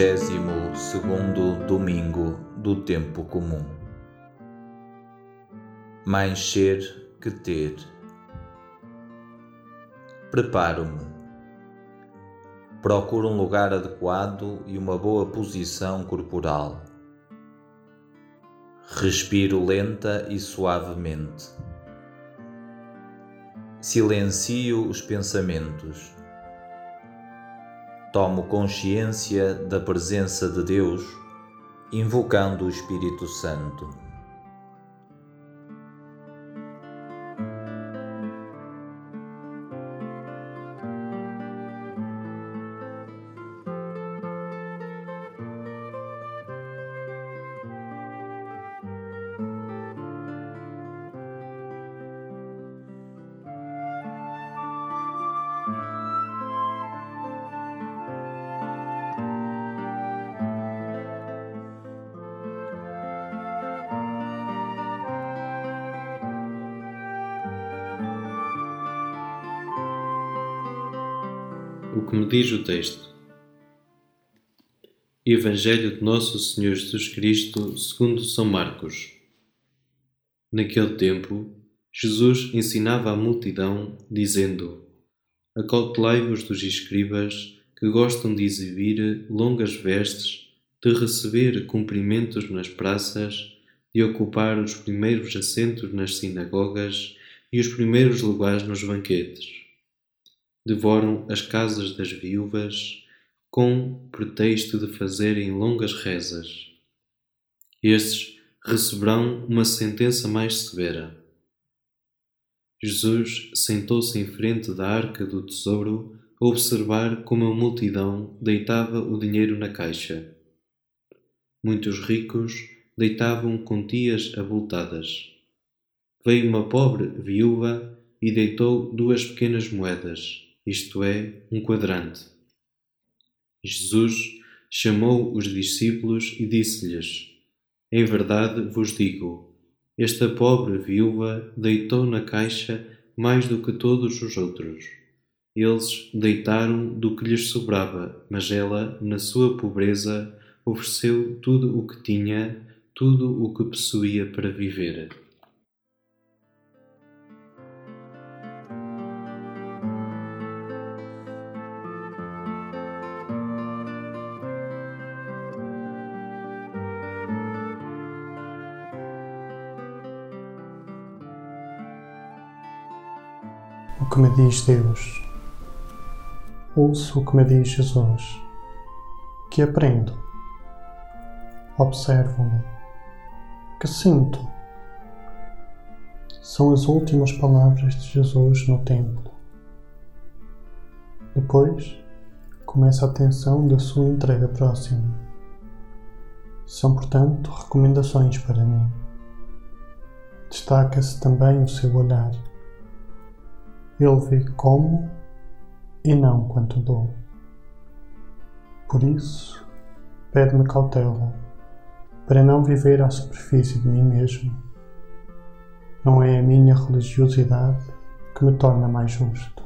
Trigésimo segundo domingo do tempo comum. Mais ser que ter. Preparo-me. Procuro um lugar adequado e uma boa posição corporal. Respiro lenta e suavemente. Silencio os pensamentos tomo consciência da presença de Deus, invocando o Espírito Santo. O que me diz o texto. Evangelho de Nosso Senhor Jesus Cristo, segundo São Marcos. Naquele tempo, Jesus ensinava a multidão, dizendo: Acautelai-vos dos escribas que gostam de exibir longas vestes, de receber cumprimentos nas praças, de ocupar os primeiros assentos nas sinagogas e os primeiros lugares nos banquetes devoram as casas das viúvas com pretexto de fazerem longas rezas. Estes receberão uma sentença mais severa. Jesus sentou-se em frente da arca do tesouro a observar como a multidão deitava o dinheiro na caixa. Muitos ricos deitavam quantias abultadas. Veio uma pobre viúva e deitou duas pequenas moedas isto é, um quadrante. Jesus chamou os discípulos e disse-lhes: Em verdade vos digo, esta pobre viúva deitou na caixa mais do que todos os outros. Eles deitaram do que lhes sobrava, mas ela, na sua pobreza, ofereceu tudo o que tinha, tudo o que possuía para viver. Que me diz Deus. Ouço o que me diz Jesus. Que aprendo. Observo-me. Que sinto. São as últimas palavras de Jesus no templo. Depois, começa a tensão da sua entrega próxima. São, portanto, recomendações para mim. Destaca-se também o seu olhar ele vê como e não quanto dou. Por isso, pede-me cautela para não viver à superfície de mim mesmo. Não é a minha religiosidade que me torna mais justo.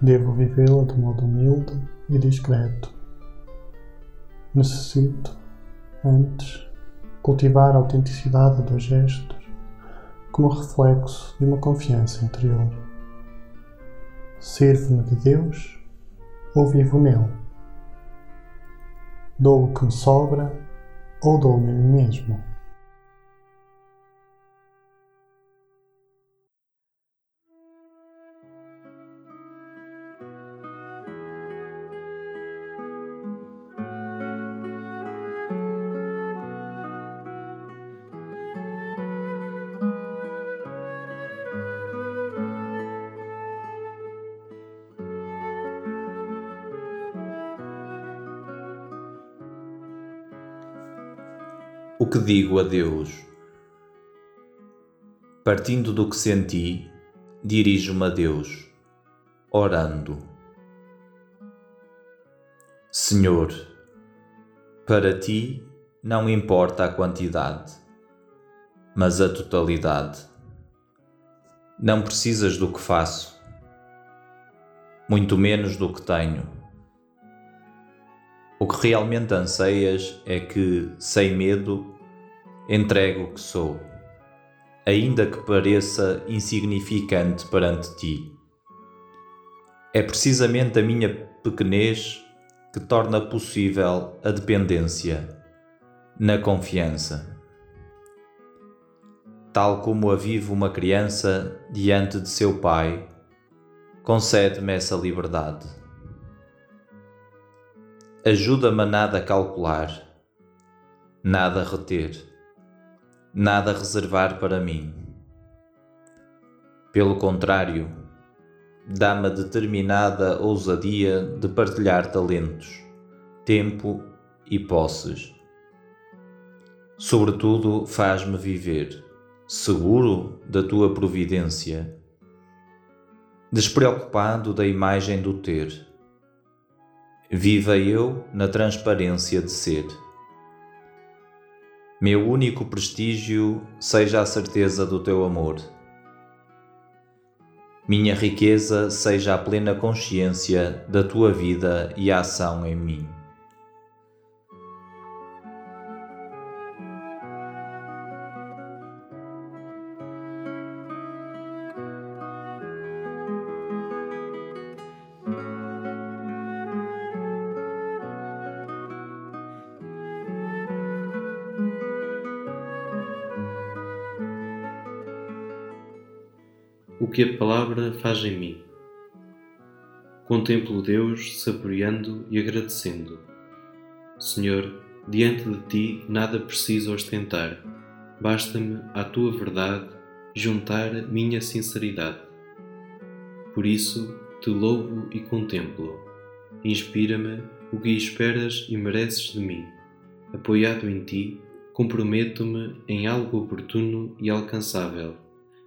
Devo vivê-la de modo humilde e discreto. Necessito, antes, cultivar a autenticidade dos gestos como reflexo de uma confiança interior. Sirvo-me de Deus ou vivo nele? Dou o que me sobra ou dou-me a mim mesmo? O que digo a Deus? Partindo do que senti, dirijo-me a Deus, orando. Senhor, para ti não importa a quantidade, mas a totalidade. Não precisas do que faço, muito menos do que tenho. O que realmente anseias é que, sem medo, entregue o que sou, ainda que pareça insignificante perante ti. É precisamente a minha pequenez que torna possível a dependência na confiança. Tal como a vive uma criança diante de seu pai, concede-me essa liberdade. Ajuda-me a nada calcular, nada reter, nada reservar para mim. Pelo contrário, dá-me determinada ousadia de partilhar talentos, tempo e posses. Sobretudo, faz-me viver, seguro da tua providência, despreocupado da imagem do ter. Viva eu na transparência de ser. Meu único prestígio seja a certeza do teu amor minha riqueza seja a plena consciência da tua vida e ação em mim. Que a palavra faz em mim. Contemplo Deus saboreando e agradecendo. Senhor, diante de ti nada preciso ostentar, basta-me à tua verdade juntar minha sinceridade. Por isso te louvo e contemplo. Inspira-me o que esperas e mereces de mim. Apoiado em ti, comprometo-me em algo oportuno e alcançável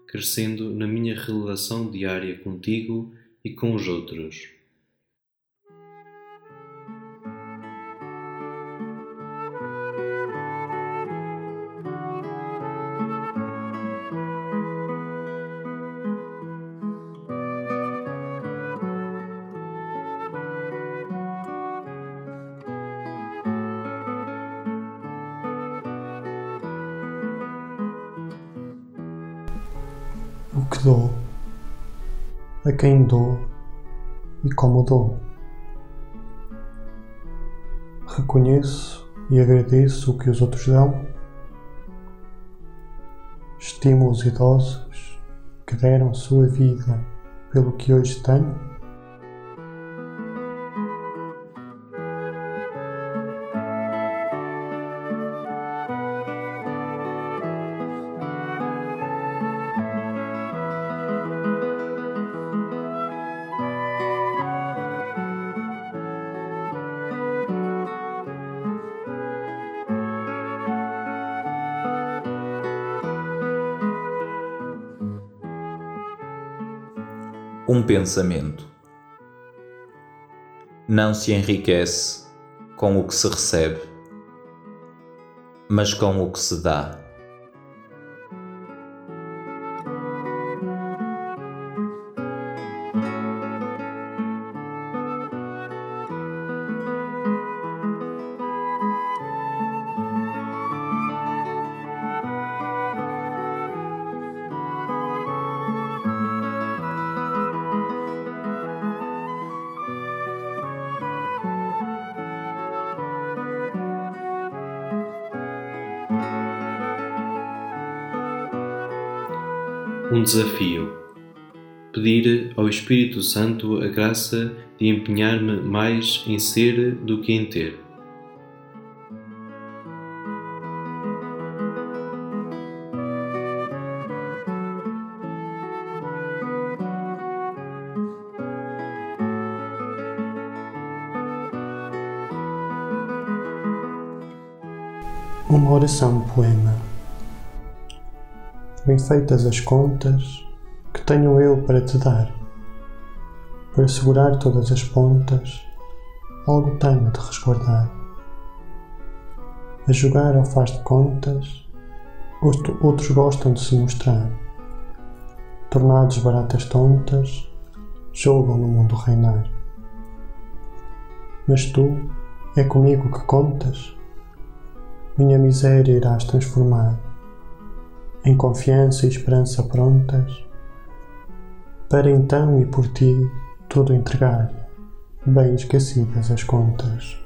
crescendo na minha relação diária contigo e com os outros. Dou, a quem dou e como dou. Reconheço e agradeço o que os outros dão. Estimo os idosos que deram sua vida pelo que hoje tenho. Um pensamento. Não se enriquece com o que se recebe, mas com o que se dá. Um desafio. Pedir ao Espírito Santo a graça de empenhar-me mais em ser do que em ter. Uma oração poema bem feitas as contas, que tenho eu para te dar. Para segurar todas as pontas, algo tenho de resguardar. A jogar ao faz de contas, outros gostam de se mostrar. Tornados baratas tontas, jogam no mundo reinar. Mas tu, É comigo que contas? Minha miséria irás transformar em confiança e esperança prontas, para então e por ti tudo entregar, bem esquecidas as contas.